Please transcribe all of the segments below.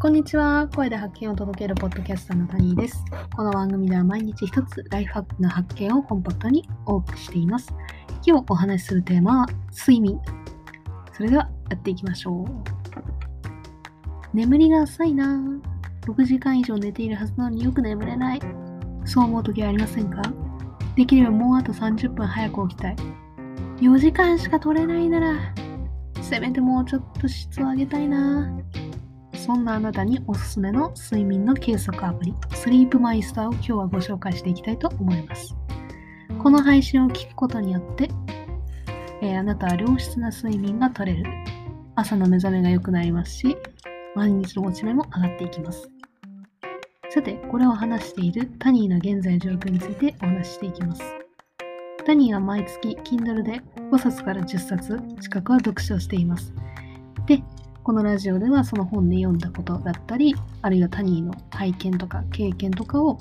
こんにちは。声で発見を届けるポッドキャスターのタニーです。この番組では毎日一つライフハックの発見をコンパクトにお送りしています。今日お話しするテーマは睡眠。それではやっていきましょう。眠りが浅いな。6時間以上寝ているはずなのによく眠れない。そう思う時はありませんか？できればもうあと30分早く起きたい。4時間しか取れないなら、せめてもうちょっと質を上げたいなそんなあなたにおすすめの睡眠の計測アプリ、スリープマイスターを今日はご紹介していきたいと思います。この配信を聞くことによって、えー、あなたは良質な睡眠が取れる。朝の目覚めが良くなりますし、毎日の落ち目も上がっていきます。さて、これを話しているタニーの現在状況についてお話ししていきます。タニーは毎月 Kindle で5冊から10冊近くは読書をしています。このラジオではその本で読んだことだったり、あるいは他人の体験とか経験とかを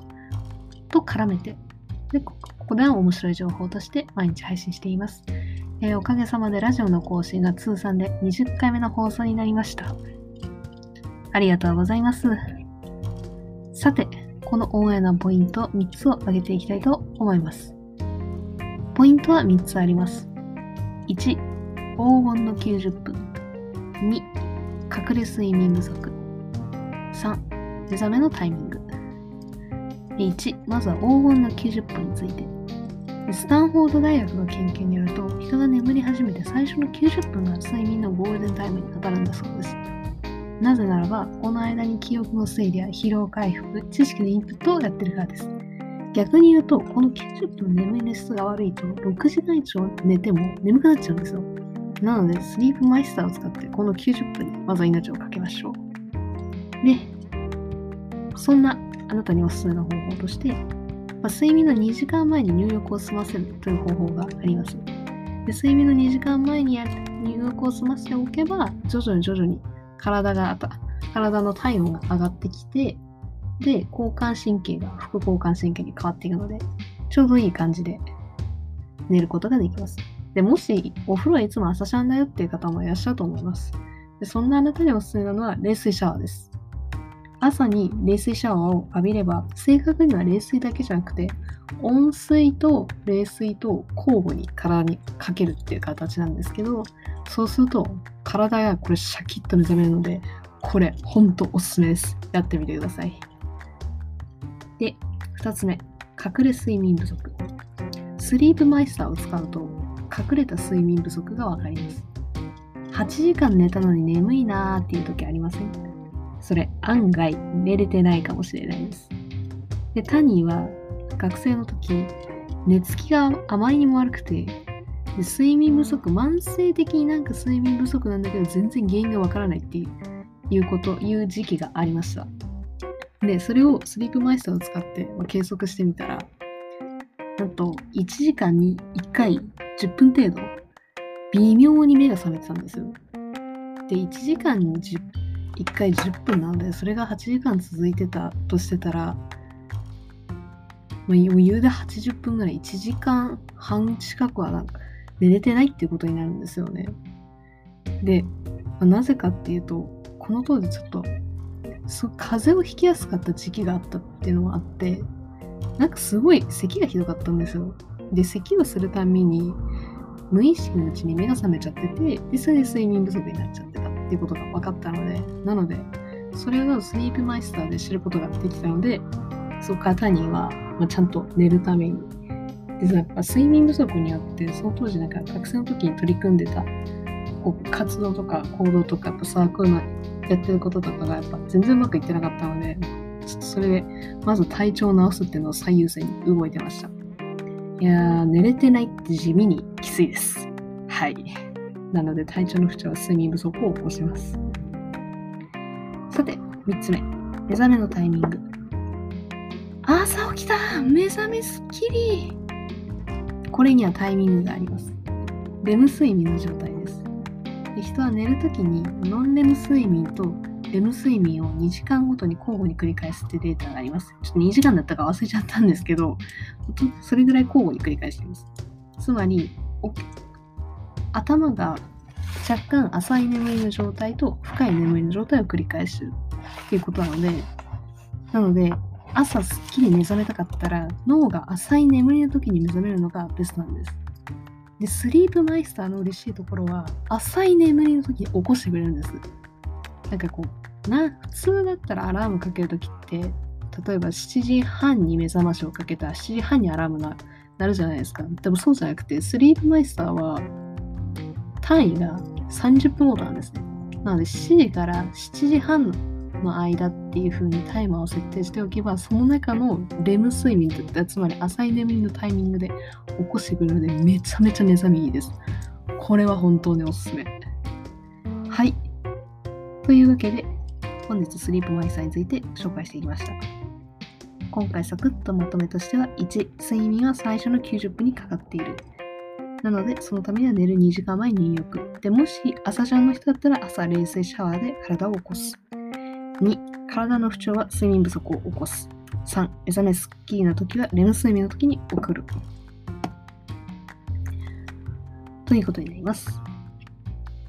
と絡めて、でここでは面白い情報として毎日配信しています。えー、おかげさまでラジオの更新が通算で20回目の放送になりました。ありがとうございます。さて、このオンエアのポイント3つを挙げていきたいと思います。ポイントは3つあります。1、黄金の90分。2、隠れ睡眠不足。3、目覚めのタイミング。1、まずは黄金の90分について。スタンフォード大学の研究によると、人が眠り始めて最初の90分が睡眠のゴールデンタイムに当たるんだそうです。なぜならば、この間に記憶の整理や疲労回復、知識のインプットをやってるからです。逆に言うと、この90分眠りの質が悪いと、6時間以上寝ても眠くなっちゃうんですよ。なので、スリープマイスターを使ってこの90分にまずは命をかけましょう。で、そんなあなたにおすすめの方法として、まあ、睡眠の2時間前に入浴を済ませるという方法があります。で睡眠の2時間前にや入浴を済ませておけば、徐々に徐々に体が、体の体温が上がってきて、で、交感神経が副交感神経に変わっていくので、ちょうどいい感じで寝ることができます。で、もしお風呂はいつも朝シャンだよっていう方もいらっしゃると思います。でそんなあなたにおすすめなのは冷水シャワーです。朝に冷水シャワーを浴びれば、正確には冷水だけじゃなくて、温水と冷水と交互に体にかけるっていう形なんですけど、そうすると体がこれシャキッと目覚めるので、これほんとおすすめです。やってみてください。で、2つ目、隠れ睡眠不足。スリープマイスターを使うと隠れた睡眠不足がわかります。8時間寝たのに眠いなーっていう時ありません？それ案外寝れてないかもしれないです。で、タニーは学生の時、寝つきがあまりにも悪くて、で睡眠不足、慢性的になんか睡眠不足なんだけど全然原因がわからないっていうこと、いう時期がありました。で、それをスリープマイスターを使って、ま、計測してみたら、なんと1時間に1回10分程度、微妙に目が覚めてたんですよ。で、1時間に1回10分なので、それが8時間続いてたとしてたら、まあ、余裕で80分ぐらい、1時間半近くはなんか寝れてないっていうことになるんですよね。で、まあ、なぜかっていうと、この当時ちょっと、風邪をひきやすかった時期があったっていうのもあって、なんかすごい咳がひどかったんですよ。で、咳をするために、無意識のうちに目が覚めちゃってて、で、それで睡眠不足になっちゃってたっていうことが分かったので、なので、それをスリープマイスターで知ることができたので、そこから他人は、まあ、ちゃんと寝るために。でやっぱ睡眠不足によって、その当時なんか学生の時に取り組んでたこう活動とか行動とか、やっぱサークルのやってることとかがやっぱ全然うまくいってなかったので、ちょっとそれで、まず体調を治すっていうのを最優先に動いてました。いやー、寝れてないって地味にきついです。はい。なので体調の不調は睡眠不足を起こします。さて、3つ目。目覚めのタイミング。朝起きた目覚めすっきりこれにはタイミングがあります。レム睡眠の状態です。で人は寝るときにノンレム睡眠とレム睡眠を2時間ごとに交互に繰り返すってデータがあります。ちょっと2時間だったか忘れちゃったんですけど、それぐらい交互に繰り返しています。つまり、頭が若干浅い眠りの状態と深い眠りの状態を繰り返すっていうことなので、なので、朝すっきり目覚めたかったら、脳が浅い眠りの時に目覚めるのがベストなんです。で、スリープマイスターの嬉しいところは、浅い眠りの時に起こしてくれるんです。なんかこう、な、普通だったらアラームかける時って、例えば7時半に目覚ましをかけたら7時半にアラームが鳴るじゃないですか。でもそうじゃなくて、スリープマイスターは単位が30分ごとなんですね。なので7時から7時半の間っていう風にタイマーを設定しておけば、その中のレム睡眠って言ったつまり浅い眠りのタイミングで起こしてくるので、めちゃめちゃ目覚めいいです。これは本当におすすめ。はい。というわけで、本日スリープマイスターについて紹介していきました。今回サクッとまとめとしては1、睡眠は最初の90分にかかっている。なので、そのためには寝る2時間前に入浴。で、もし朝ジャンの人だったら朝冷水シャワーで体を起こす。2、体の不調は睡眠不足を起こす。3、目覚めすっきりな時はレム睡眠の時に送る。ということになります。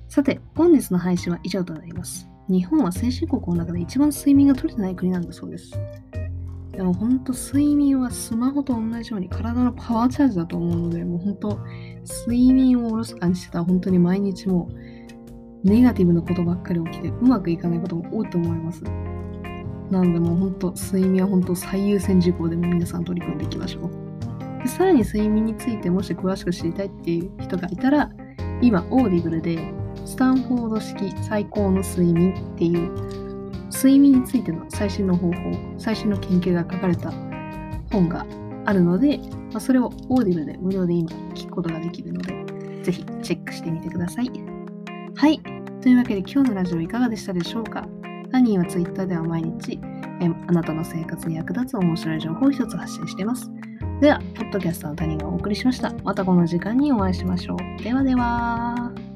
さて、本日の配信は以上となります。日本は先進国の中で一番睡眠が取れてない国なんだそうです。でも本当睡眠はスマホと同じように体のパワーチャージだと思うので、もう本当睡眠をおろそかにしてたら本当に毎日もうネガティブなことばっかり起きてうまくいかないことも多いと思います。なのでもう本当睡眠は本当最優先事項でも皆さん取り組んでいきましょう。でさらに睡眠についてもし詳しく知りたいっていう人がいたら今 Audible でスタンフォード式最高の睡眠っていう睡眠についての最新の方法最新の研究が書かれた本があるので、まあ、それをオーディブで無料で今聞くことができるのでぜひチェックしてみてください。はい。というわけで今日のラジオいかがでしたでしょうか？タニーは Twitter では毎日えあなたの生活に役立つ面白い情報を一つ発信しています。では、ポッドキャスターの谷がお送りしました。またこの時間にお会いしましょう。ではでは。